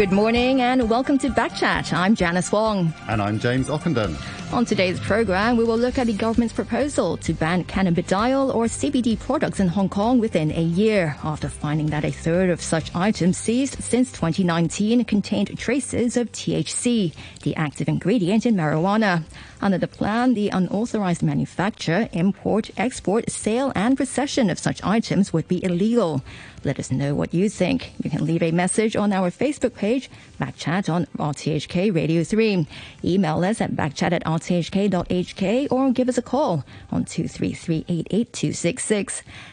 Good morning and welcome to Backchat. I'm Janice Wong. And I'm James Ockenden. On today's program, we will look at the government's proposal to ban cannabidiol or CBD products in Hong Kong within a year after finding that a third of such items seized since 2019 contained traces of THC, the active ingredient in marijuana. Under the plan, the unauthorized manufacture, import, export, sale, and possession of such items would be illegal. Let us know what you think. You can leave a message on our Facebook page, Backchat on RTHK Radio 3. Email us at backchat at rthk.hk or give us a call on 233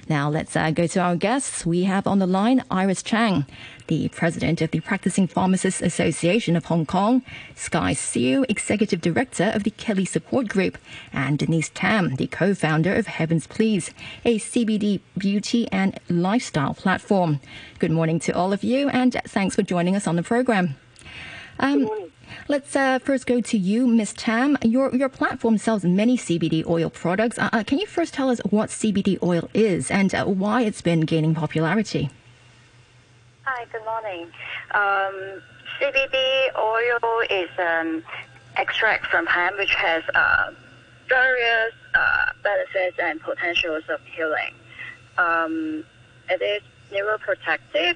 Now let's uh, go to our guests. We have on the line Iris Chang the president of the Practicing Pharmacists Association of Hong Kong, Sky Siu, executive director of the KELY Support Group, and Denise Tam, the co-founder of Heaven's Please, a CBD beauty and lifestyle platform. Good morning to all of you, and thanks for joining us on the program. Um, Let's uh, first go to you, Ms. Tam. Your your platform sells many CBD oil products. Uh, uh, can you first tell us what CBD oil is and uh, why it's been gaining popularity? Hi, good morning. Um, CBD oil is an extract from hemp which has uh, various uh, benefits and potentials of healing. Um, it is neuroprotective,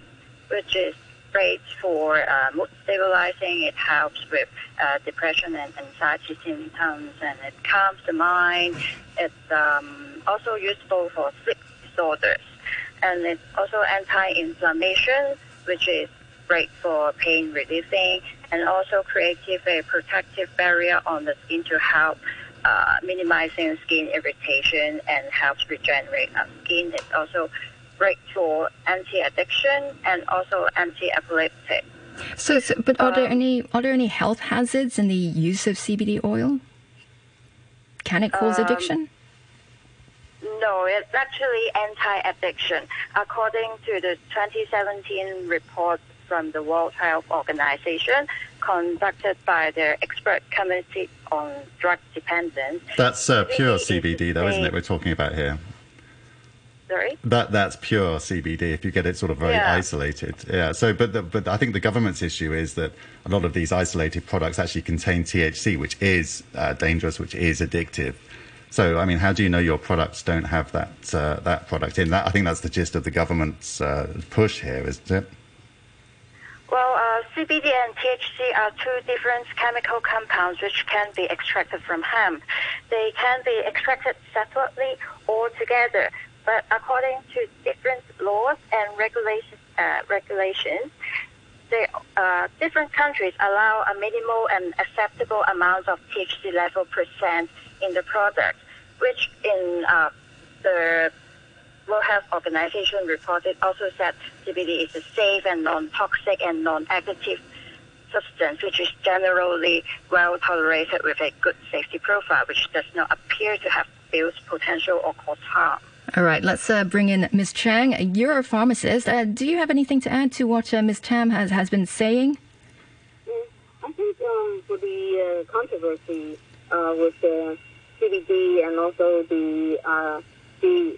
which is great for uh, mood stabilizing. It helps with uh, depression and anxiety symptoms, and it calms the mind. It's um, also useful for sleep disorders and it's also anti-inflammation, which is great for pain relieving, and also creates a protective barrier on the skin to help uh, minimizing skin irritation and helps regenerate our skin. It's also great for anti-addiction and also anti-epileptic. So, so but are um, there any are there any health hazards in the use of CBD oil? Can it cause um, addiction? No, it's actually anti-addiction. According to the 2017 report from the World Health Organization, conducted by their expert committee on drug dependence. That's uh, pure CBD, though, isn't it? We're talking about here. Sorry. That that's pure CBD. If you get it sort of very yeah. isolated, yeah. So, but the, but I think the government's issue is that a lot of these isolated products actually contain THC, which is uh, dangerous, which is addictive. So, I mean, how do you know your products don't have that uh, that product in? That I think that's the gist of the government's uh, push here, isn't it? Well, uh, CBD and THC are two different chemical compounds which can be extracted from hemp. They can be extracted separately or together, but according to different laws and regulations, uh, regulations, the uh, different countries allow a minimal and acceptable amount of THC level percent in the product, which in uh, the World Health Organization reported also said CBD is a safe and non-toxic and non-addictive substance, which is generally well tolerated with a good safety profile, which does not appear to have abuse potential or cause harm. All right, let's uh, bring in Ms. Chang. You're a pharmacist. Uh, do you have anything to add to what uh, Ms. Tam has, has been saying? Mm, I think um, for the uh, controversy uh, with the CBD and also the uh, the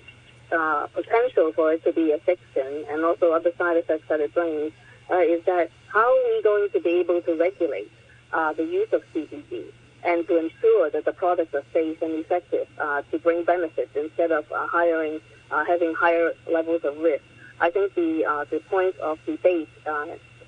uh, potential for it to be a addiction and also other side effects that it brings uh, is that how are we going to be able to regulate uh, the use of CBD and to ensure that the products are safe and effective uh, to bring benefits instead of uh, hiring having higher levels of risk. I think the the point of debate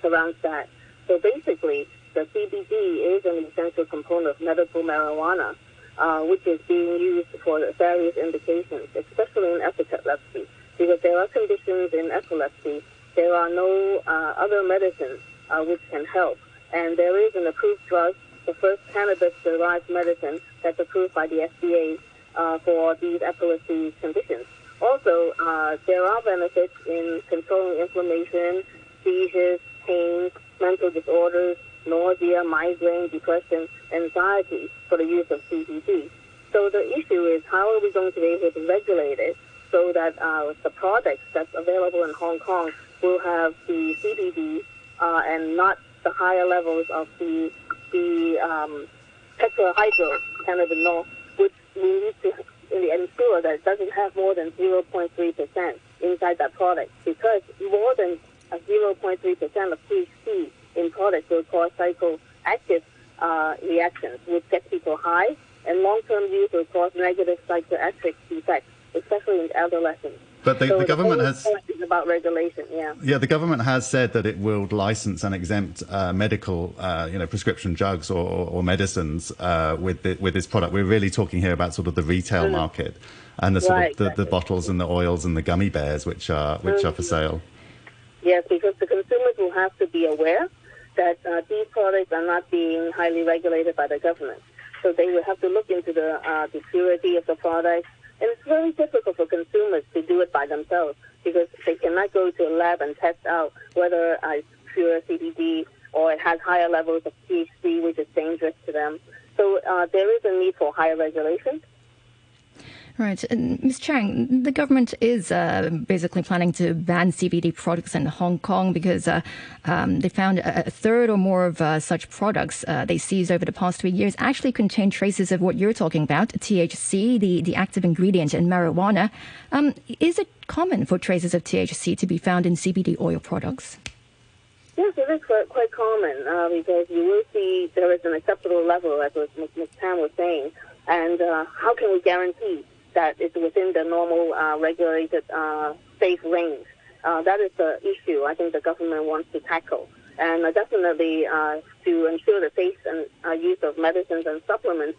surrounds that. So basically, the CBD is an essential component of medical marijuana, uh, which is being used for various indications, especially in epilepsy. Because there are conditions in epilepsy, there are no uh, other medicines uh, which can help. And there is an approved drug, the first cannabis-derived medicine that's approved by the FDA uh, for these epilepsy conditions. Also, uh, there are benefits in controlling inflammation, seizures, pain, mental disorders, nausea, migraine, depression, anxiety for the use of CBD. So the issue is how are we going to be able to regulate it so that uh, the products that's available in Hong Kong will have the CBD uh, and not the higher levels of the the um, tetrahydrocannabinol, which we need to ensure that it doesn't have more than 0.3% inside that product because more than 0.3% of THC in products will cause psychoactive uh, reactions, which get people high, and long-term use will cause negative psychiatric effects, especially in adolescents. But the, so the government the has about regulation. Yeah. Yeah, the government has said that it will license and exempt uh, medical, uh, you know, prescription drugs or, or medicines uh, with the, with this product. We're really talking here about sort of the retail mm. market and the sort right, of the, exactly. the, bottles and the oils and the gummy bears which are which mm-hmm. are for mm-hmm. sale. Yes, because the consumers will have to be aware that uh, these products are not being highly regulated by the government. So they will have to look into the uh, the purity of the products and it's very difficult for consumers to do it by themselves because they cannot go to a lab and test out whether uh, it's pure CBD or it has higher levels of THC, which is dangerous to them. So uh, there is a need for higher regulation. Right. Ms. Chang, the government is uh, basically planning to ban CBD products in Hong Kong because uh, um, they found a, third or more of uh, such products uh, they seized over the past three years actually contain traces of what you're talking about, THC, the, the active ingredient in marijuana. Um, is it common for traces of THC to be found in CBD oil products? Yes, it is quite, quite common uh, because you will see there is an acceptable level, as Ms. Tam was saying. And uh, how can we guarantee that is within the normal uh, regulated uh, safe range. Uh, that is the issue I think the government wants to tackle. And uh, definitely uh, to ensure the safe and uh, use of medicines and supplements,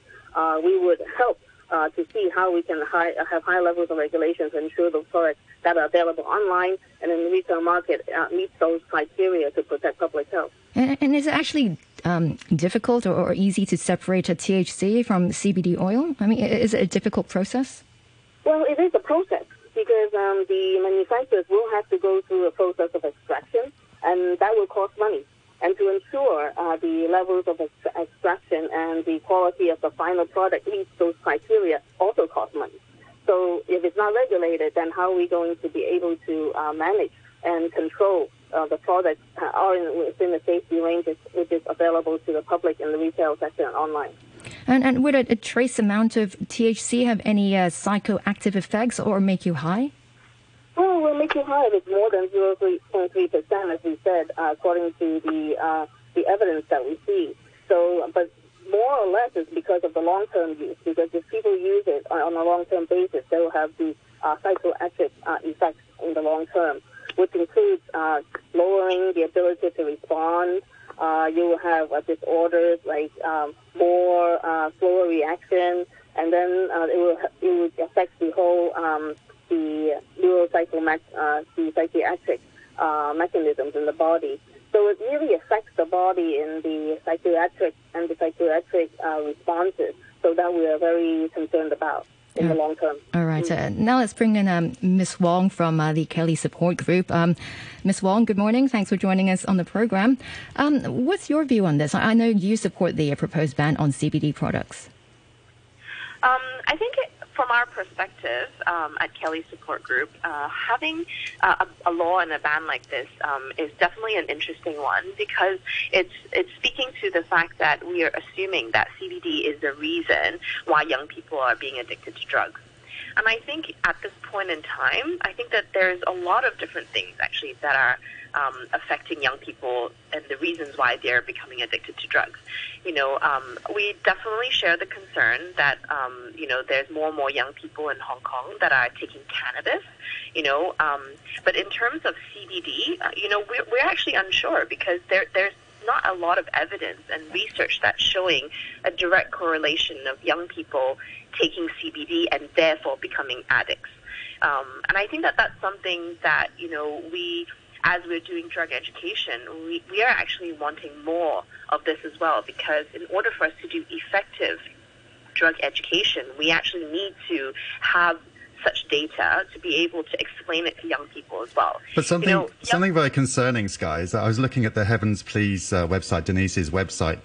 we would help to see how we can high, have high levels of regulations to ensure the products that are available online and in the retail market meet those criteria to protect public health. And, and is it actually um, difficult or, or, easy to separate a THC from CBD oil? I mean, is it a difficult process? Well, it is a process because um, the manufacturers will have to go through a process of extraction, and that will cost money. And to ensure uh, the levels of ex- extraction and the quality of the final product meets those criteria also cost money. So if it's not regulated, then how are we going to be able to uh, manage and control uh, the products are in, within the safety ranges which is available to the public in the retail sector and online? And, and would a, a trace amount of THC have any uh, psychoactive effects or make you high? Well, it will make you high if it's more than 0.3%, as we said, uh, according to the, uh, the evidence that we see. So, but more or less it's because of the long-term use, because if people use it on a long-term basis, they will have the uh, psychoactive uh, effects in the long term, which includes uh, lowering the ability to respond, uh, you will have uh, disorders like um, more uh, slower reaction, and then uh, it will it will affect the whole um, the neuropsychomet uh, the psychiatric mechanisms in the body. So it really affects the body in the psychiatric and the psychiatric responses. So that we are very concerned about in the long term. All right. Mm-hmm. Uh, now let's bring in um, Ms. Wong from uh, the KELY Support Group. Um, Ms. Wong, good morning. Thanks for joining us on the program. Um, what's your view on this? I know you support the proposed ban on CBD products. Um, I think it, from our perspective um, at KELY Support Group, uh, having uh, a, a, law and a ban like this um, is definitely an interesting one because it's it's speaking to the fact that we are assuming that CBD is the reason why young people are being addicted to drugs. And I think at this point in time, I think that there's a lot of different things actually that are um, affecting young people and the reasons why they're becoming addicted to drugs. You know, um, we definitely share the concern that um, you know there's more and more young people in Hong Kong that are taking cannabis. You know, um, but in terms of CBD, uh, you know, we're, we're actually unsure because there there's not a lot of evidence and research that's showing a direct correlation of young people taking CBD and therefore becoming addicts. Um, and I think that that's something that you know we as we're doing drug education, we, we are actually wanting more of this as well because in order for us to do effective drug education, we actually need to have such data to be able to explain it to young people as well. But something, you know, something very concerning, Sky, is that I was looking at the Heavens Please uh, website, Denise's website,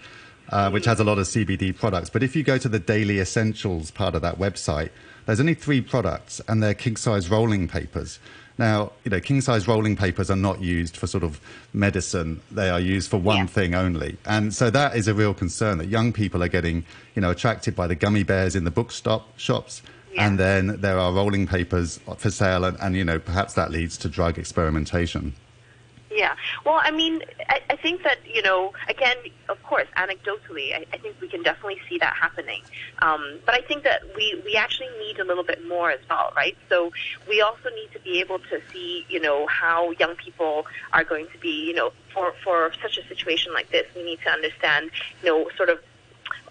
uh, which has a lot of CBD products. But if you go to the daily essentials part of that website, there's only three products, and they're king size rolling papers. Now, you know, king size rolling papers are not used for sort of medicine. They are used for one yeah. thing only. And so that is a real concern that young people are getting, you know, attracted by the gummy bears in the bookstop shops. Yeah. And then there are rolling papers for sale, and, and, you know, perhaps that leads to drug experimentation. Yeah. Well, I mean, I, I think that, you know, again, of course, anecdotally, I, I think we can definitely see that happening. Um, but I think that we, we actually need a little bit more as well, right? So we also need to be able to see, you know, how young people are going to be, you know, for, for such a situation like this, we need to understand, you know, sort of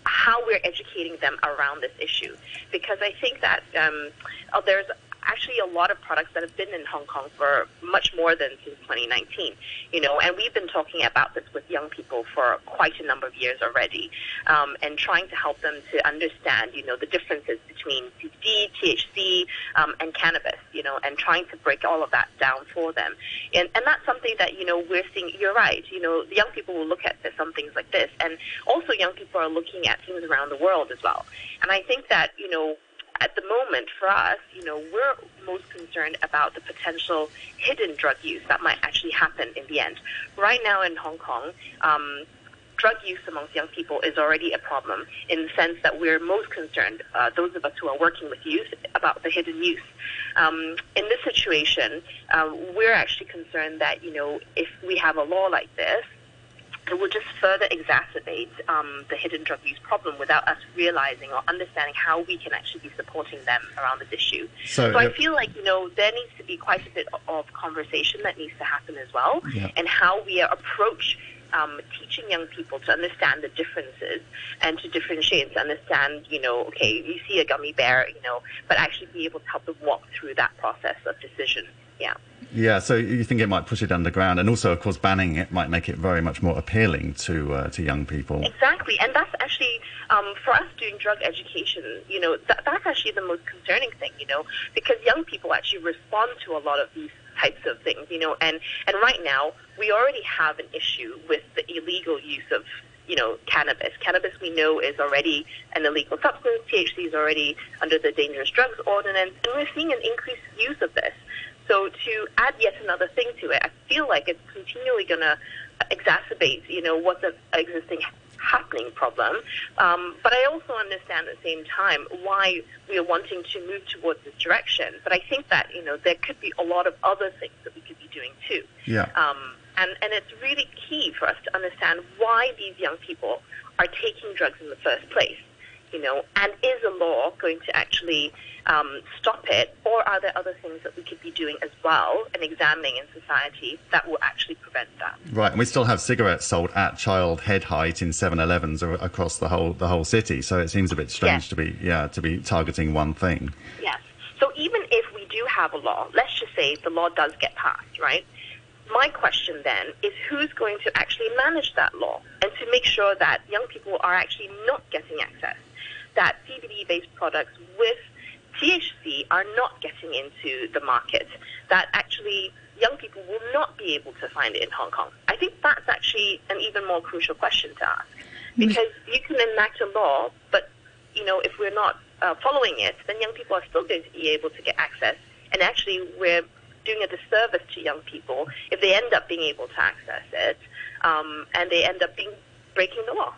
how we're educating them around this issue. Because I think that um, oh, there's actually a lot of products that have been in Hong Kong for much more than since 2019. You know, and we've been talking about this with young people for quite a number of years already, um, and trying to help them to understand, you know, the differences between CBD, THC, um, and cannabis. You know, and trying to break all of that down for them. And and that's something that you know we're seeing. You're right. You know, the young people will look at this, some things like this, and also young people are looking at things around the world as well. And I think that you know at the moment, for us, you know, we're most concerned about the potential hidden drug use that might actually happen in the end. Right now in Hong Kong, um, drug use amongst young people is already a problem in the sense that we're most concerned, uh, those of us who are working with youth, about the hidden use. Um, in this situation, uh, we're actually concerned that, you know, if we have a law like this, it will just further exacerbate um, the hidden drug use problem without us realizing or understanding how we can actually be supporting them around this issue. So, so I feel like you know there needs to be quite a bit of conversation that needs to happen as well, yeah. and how we approach um, teaching young people to understand the differences and to differentiate and to understand, you know, okay, you see a gummy bear, you know, but actually be able to help them walk through that process of decision. Yeah. Yeah, so you think it might push it underground, and also, of course, banning it might make it very much more appealing to uh, to young people. Exactly, and that's actually um, for us doing drug education. You know, that, that's actually the most concerning thing. You know, because young people actually respond to a lot of these types of things. You know, and and right now we already have an issue with the illegal use of you know, cannabis. Cannabis we know is already an illegal substance. THC is already under the dangerous drugs ordinance, and we're seeing an increased use of this. So to add yet another thing to it, I feel like it's continually going to exacerbate, you know, what's an existing happening problem. Um, but I also understand at the same time why we are wanting to move towards this direction. But I think that, you know, there could be a lot of other things that we could be doing too. Yeah. Um, and, and it's really key for us to understand why these young people are taking drugs in the first place you know, and is a law going to actually um, stop it, or are there other things that we could be doing as well and examining in society that will actually prevent that? Right, and we still have cigarettes sold at child head height in 7-Elevens across the whole the whole city. So it seems a bit strange yes. to be yeah to be targeting one thing. Yes. So even if we do have a law, let's just say the law does get passed, right? My question then is who's going to actually manage that law and to make sure that young people are actually not getting access that CBD-based products with THC are not getting into the market, that actually young people will not be able to find it in Hong Kong? I think that's actually an even more crucial question to ask. Mm-hmm. Because you can enact a law, but you know, if we're not uh, following it, then young people are still going to be able to get access. And actually, we're doing a disservice to young people if they end up being able to access it, um, and they end up being breaking the law.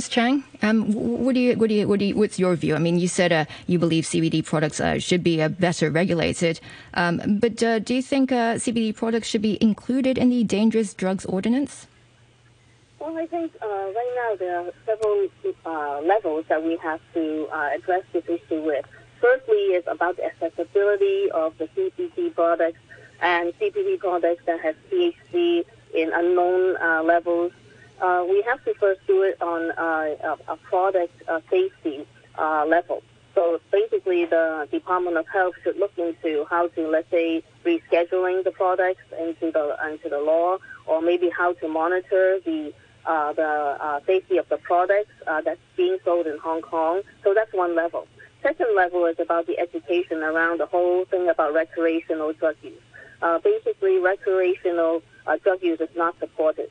Ms. Chang, um, what do you, what do you, what do you, what's your view? I mean, you said uh, you believe CBD products uh, should be uh, better regulated, um, but uh, do you think uh, CBD products should be included in the dangerous drugs ordinance? Well, I think uh, right now there are several levels that we have to address this issue with. Firstly, is about the accessibility of the CBD products and CBD products that have THC in unknown levels uh, we have to first do it on uh, a, product uh, safety uh, level. So basically, the Department of Health should look into how to, let's say, rescheduling the products into the into the law, or maybe how to monitor the uh, the uh, safety of the products uh, that's being sold in Hong Kong. So that's one level. Second level is about the education around the whole thing about recreational drug use. Uh, basically, recreational uh, drug use is not supported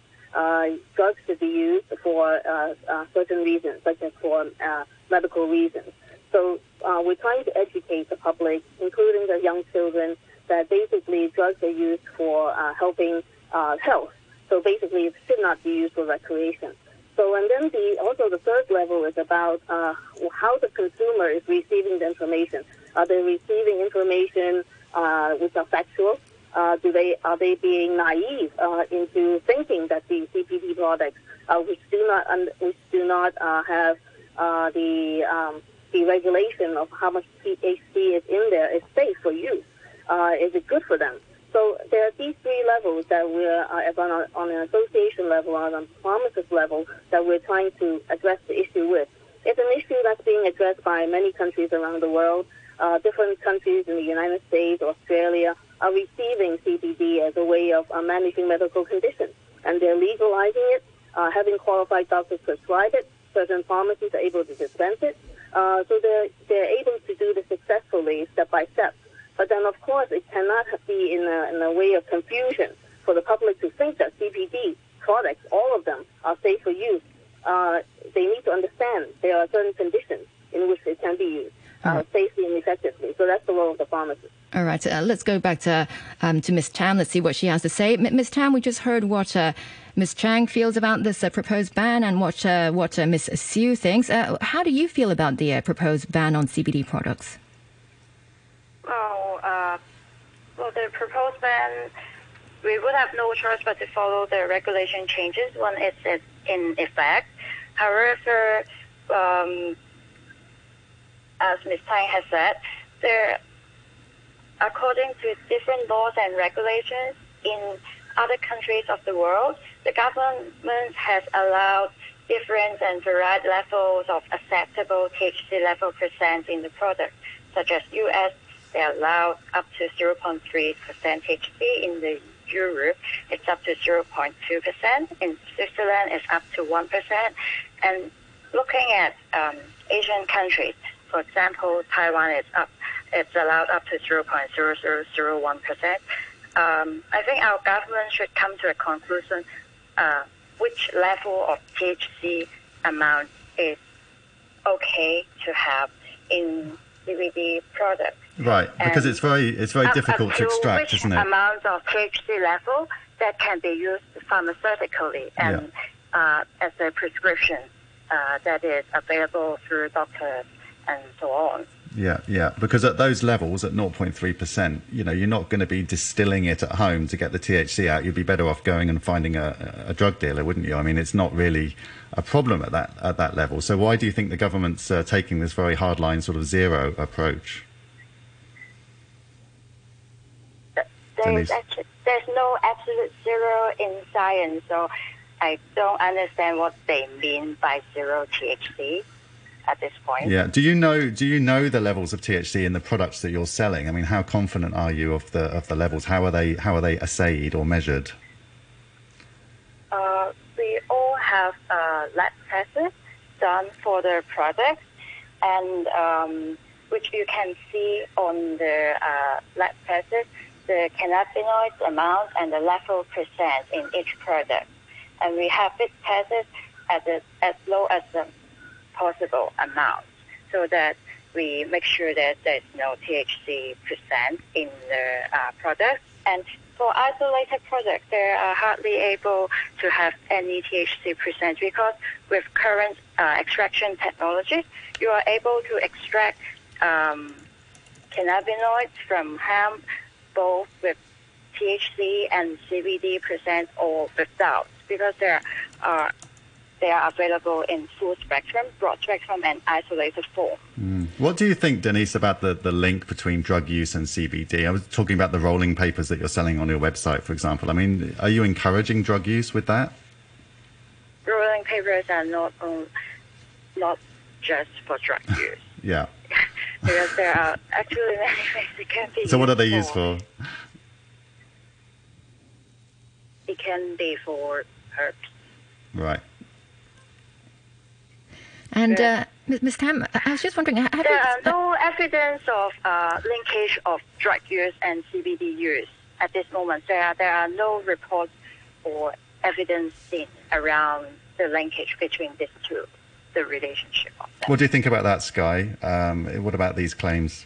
drugs should be used for uh, uh, certain reasons, such as for uh, medical reasons. So uh, we're trying to educate the public, including the young children, that basically drugs are used for uh, helping health. So basically, it should not be used for recreation. So, and then the also the third level is about how the consumer is receiving the information. Are they receiving information which are factual? Uh, do they are they being naive uh, into thinking that the CBD products, uh, which do not which do not uh, have uh, the um, the regulation of how much THC is in there is safe for use? Uh, is it good for them? So there are these three levels that we're on, on an association level, on a pharmacist level, that we're trying to address the issue with. It's an issue that's being addressed by many countries around the world. different countries in the United States, Australia, are receiving CBD as a way of uh, managing medical conditions. And they're legalizing it, uh, having qualified doctors prescribe it. Certain pharmacies are able to dispense it. Uh, so they're, they're able to do this successfully step by step. But then, of course, it cannot be in a, in a way of confusion for the public to think that CBD products, all of them, are safe for use. Uh, they need to understand there are certain conditions in which it can be used uh, safely and effectively. So that's the role of the pharmacist. All right, uh, let's go back to um, to Ms. Tam. Let's see what she has to say. M- Ms. Tam, we just heard what uh, Ms. Chang feels about this uh, proposed ban and what uh, what uh, Ms. Siu thinks. Uh, how do you feel about the proposed ban on CBD products? Well, well, the proposed ban, we would have no choice but to follow the regulation changes when it's in effect. However, um, as Ms. Tang has said, there according to different laws and regulations in other countries of the world, the government has allowed different and varied levels of acceptable THC level percent in the product, such as US, they allow up to 0.3% THC in the Europe, it's up to 0.2%. In Switzerland, it's up to 1%. And looking at um, Asian countries, for example, Taiwan is up it's allowed up to 0.0001%. Um, I think our government should come to a conclusion uh, which level of THC amount is okay to have in CBD products. Right, because it's very it's very up, difficult up to extract, which isn't it? Amount of THC level that can be used pharmaceutically and yeah. uh, as a prescription uh, that is available through doctors and so on. Yeah, yeah. Because at those levels, at 0.3%, you know, you're not going to be distilling it at home to get the THC out. You'd be better off going and finding a, a drug dealer, wouldn't you? I mean, it's not really a problem at that at that level. So why do you think the government's uh, taking this very hardline sort of zero approach? There's, actually, there's no absolute zero in science, so I don't understand what they mean by zero THC at this point. Yeah. Do you know Do you know the levels of THC in the products that you're selling? I mean, how confident are you of the of the levels? How are they How are they assayed or measured? Uh, we all have uh, lab tests done for the products, and um, which you can see on the uh, lab tests the cannabinoid amount and the level percent in each product. And we have it tested at the, as low as the possible amount so that we make sure that there's no THC percent in the uh, product. And for isolated products, they are hardly able to have any THC percent because with current uh, extraction technology, you are able to extract um, cannabinoids from hemp both with THC and CBD percent or without because there are they are available in full spectrum, broad spectrum, and isolated form. Mm. What do you think, Denise, about the, the link between drug use and CBD? I was talking about the rolling papers that you're selling on your website, for example. I mean, are you encouraging drug use with that? Rolling papers are not um, not just for drug use. yeah. because there are actually many things it can be. So, what are they for. used for? It can be for herbs. Right. And uh, Ms. Tam, I was just wondering. How there are no evidence of uh, linkage of drug use and CBD use at this moment. There are, there are no reports or evidence seen around the linkage between these two, the relationship of them. What do you think about that, Sky? Um, what about these claims?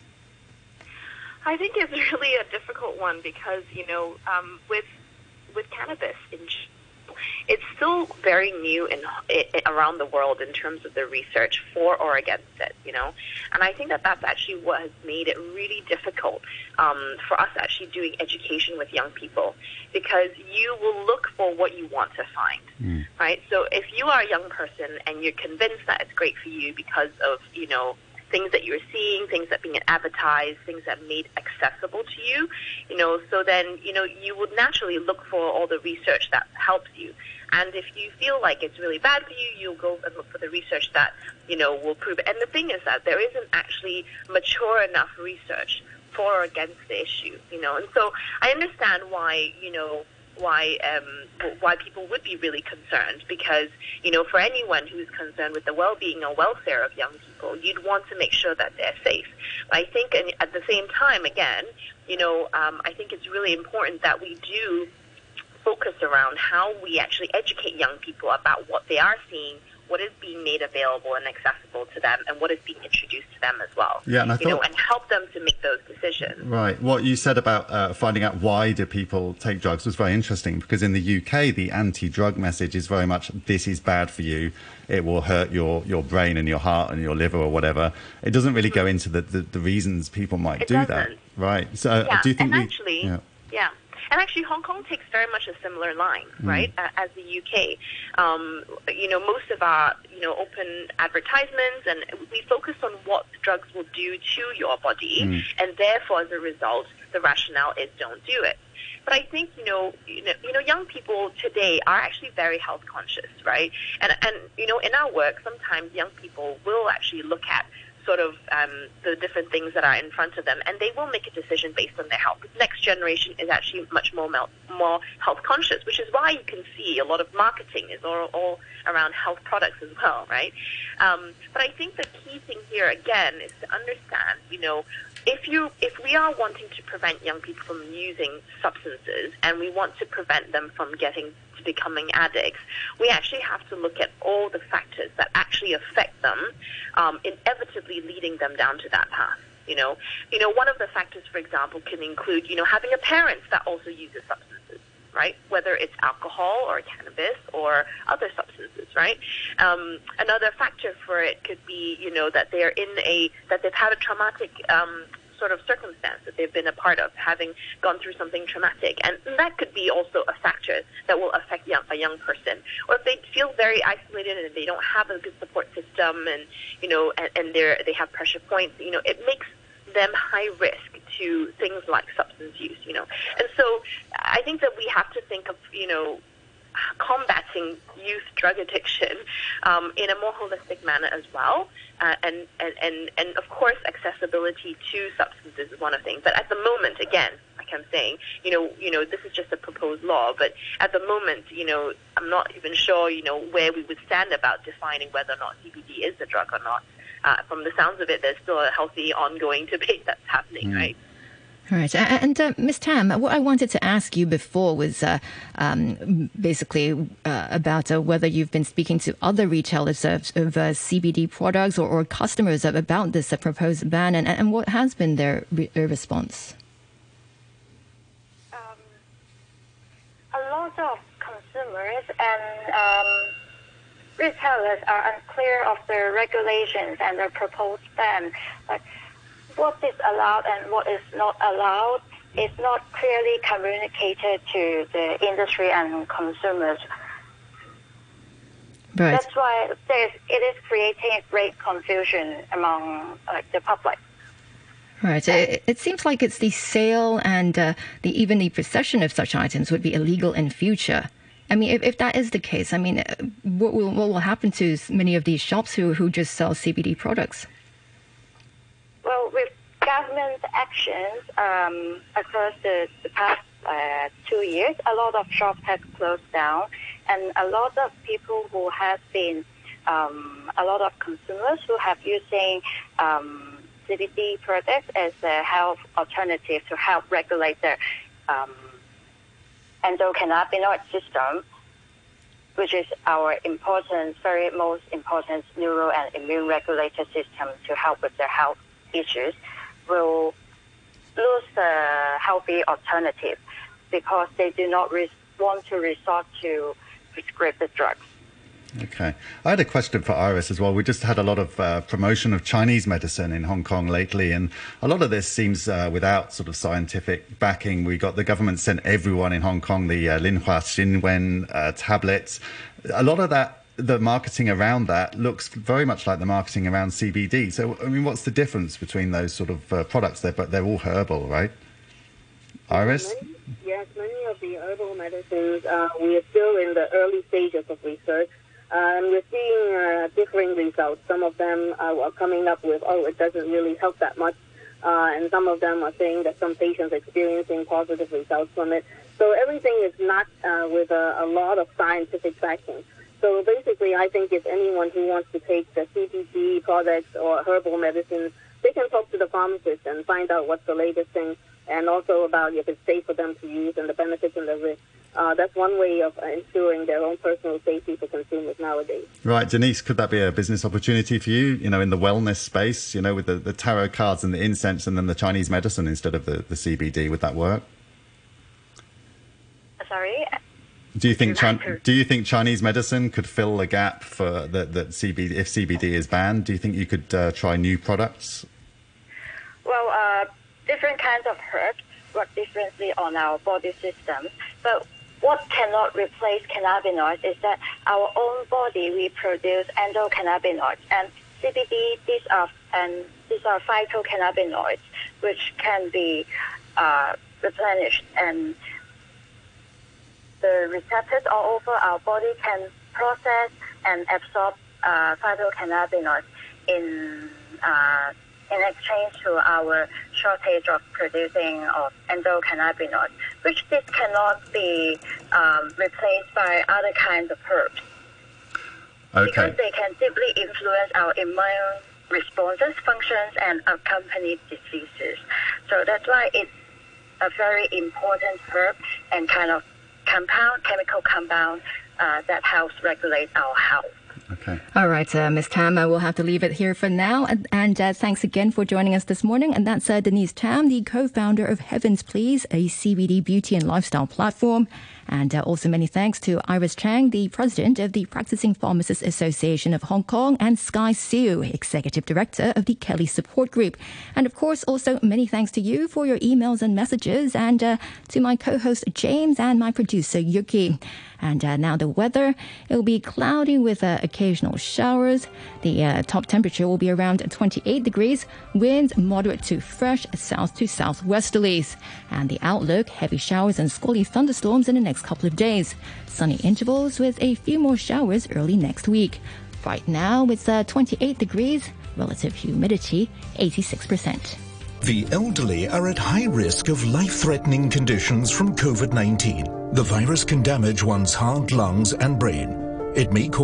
I think it's really a difficult one because you know um, with with cannabis in it's still very new in, in, around the world in terms of the research for or against it. You know, and I think that that's actually what has made it really difficult um, for us actually doing education with young people because you will look for what you want to find, mm. right? So if you are a young person and you're convinced that it's great for you because of you know things that you're seeing, things that being advertised, things that made accessible to you, you know, so then, you know, you would naturally look for all the research that helps you. And if you feel like it's really bad for you, you'll go and look for the research that, you know, will prove it. And the thing is that there isn't actually mature enough research for or against the issue, you know. And so I understand why, you know, why um, why people would be really concerned because you know for anyone who's concerned with the well-being or welfare of young people, you'd want to make sure that they're safe. I think, and at the same time, again, you know, um, I think it's really important that we do focus around how we actually educate young people about what they are seeing what is being made available and accessible to them and what is being introduced to them as well. Yeah, and I you thought, know, and help them to make those decisions. Right. What you said about uh, finding out why do people take drugs was very interesting because in the UK the anti-drug message is very much this is bad for you. It will hurt your, your brain and your heart and your liver or whatever. It doesn't really go into the, the, the reasons people might it do doesn't. that. Right. So yeah. do you think and we, actually, yeah. yeah. And actually, Hong Kong takes very much a similar line, mm. right, as the UK. Um, you know, most of our, you know, open advertisements, and we focus on what drugs will do to your body, mm. and therefore, as a result, the rationale is don't do it. But I think you know, you know, you know, young people today are actually very health conscious, right? And and you know, in our work, sometimes young people will actually look at sort of um, the different things that are in front of them, and they will make a decision based on their health. Next generation is actually much more more health conscious, which is why you can see a lot of marketing is all, all around health products as well, right? Um, but I think the key thing here again is to understand, you know, if you if we are wanting to prevent young people from using substances and we want to prevent them from getting becoming addicts, we actually have to look at all the factors that actually affect them, um, inevitably leading them down to that path. You know, you know, one of the factors, for example, can include you know having a parent that also uses substances right? Whether it's alcohol or cannabis or other substances, right? Um, another factor for it could be, you know, that they're in a that they've had a traumatic um, sort of circumstance that they've been a part of, having gone through something traumatic, and that could be also a factor that will affect young, a young person. Or if they feel very isolated and they don't have a good support system, and you know, and, and they're they have pressure points, you know, it makes them high risk to things like substance use, you know. And so I think that we have to think of, you know, combating youth drug addiction um, in a more holistic manner as well. Uh, and, and, and, and of course, accessibility to substances is one of the things. But at the moment, again, like I'm saying, you know, you know, this is just a proposed law. But at the moment, you know, I'm not even sure, you know, where we would stand about defining whether or not CBD is a drug or not. Uh, from the sounds of it, there's still a healthy, ongoing debate that's happening, mm. right? Right. And uh, Ms. Tam, what I wanted to ask you before was uh, um, basically uh, about uh, whether you've been speaking to other retailers of, of uh, CBD products or, or, customers about this uh, proposed ban and, and what has been their re- response? Um, a lot of consumers and um, retailers are unclear of the regulations and the proposed ban. Like, what is allowed and what is not allowed is not clearly communicated to the industry and consumers. Right. That's why it is creating great confusion among the public. Right. It, it, seems like it's the sale and uh, the even the possession of such items would be illegal in future. I mean, if, if that is the case, I mean, uh, what will what will happen to many of these shops who who just sell CBD products? Well, with government actions um, across the, the past uh, two years, a lot of shops have closed down, and a lot of people who have been, um, a lot of consumers who have using um, CBD products as a health alternative to help regulate their um, endocannabinoid system, which is our important, very most important neuro and immune regulator system to help with their health issues will lose the healthy alternative because they do not want to resort to prescribed drugs. Okay. I had a question for Iris as well. We just had a lot of uh, promotion of Chinese medicine in Hong Kong lately, and a lot of this seems uh, without sort of scientific backing. We got the government sent everyone in Hong Kong the uh, Lianhua Qingwen uh, tablets. A lot of that, the marketing around that looks very much like the marketing around CBD. So, I mean, what's the difference between those sort of uh, products? They're, but they're all herbal, right? Iris? Many, yes, many of the herbal medicines, uh, we are still in the early stages of research. Uh, and we're seeing uh, differing results. Some of them uh, are coming up with, oh, it doesn't really help that much. Uh, and some of them are saying that some patients are experiencing positive results from it. So everything is not uh, with a, a lot of scientific backing. So basically, I think if anyone who wants to take the CBD products or herbal medicines, they can talk to the pharmacist and find out what's the latest thing, and also about if it's safe for them to use and the benefits and the risks. Uh, that's one way of ensuring their own personal safety for consumers nowadays. Right, Denise, could that be a business opportunity for you? You know, in the wellness space, you know, with the, the tarot cards and the incense and then the Chinese medicine instead of the, the CBD, would that work? Sorry. Do you think do you think Chinese medicine could fill a gap for that that CBD if CBD is banned? Do you think you could uh, try new products? Well, uh, different kinds of herbs work differently on our body system, but what cannot replace cannabinoids is that our own body we produce endocannabinoids and CBD. These are and these are phytocannabinoids which can be uh, replenished and the receptors all over our body can process and absorb uh, phytocannabinoids in uh, in exchange to our shortage of producing of endocannabinoids, which this cannot be um, replaced by other kinds of herbs. Okay. Because they can deeply influence our immune responses, functions, and accompany diseases. So that's why it's a very important herb and kind of compound, chemical compound uh, that helps regulate our health. Okay. All right, uh, Ms. Tam, we'll have to leave it here for now. And, and uh, thanks again for joining us this morning. And that's uh, Denise Tam, the co-founder of Heavens Please, a CBD beauty and lifestyle platform. And uh, also many thanks to Iris Chang, the president of the Practicing Pharmacists Association of Hong Kong, and Sky Siu, executive director of the KELY Support Group. And of course, also many thanks to you for your emails and messages, and uh, to my co-host James and my producer Yuki. And now the weather, it will be cloudy with occasional showers. The uh, top temperature will be around 28 degrees, winds moderate to fresh south to southwesterlies. And the outlook, heavy showers and squally thunderstorms in the next couple of days. Sunny intervals with a few more showers early next week. Right now it's uh, 28 degrees, relative humidity 86%. The elderly are at high risk of life-threatening conditions from COVID-19. The virus can damage one's heart, lungs and brain. It may cause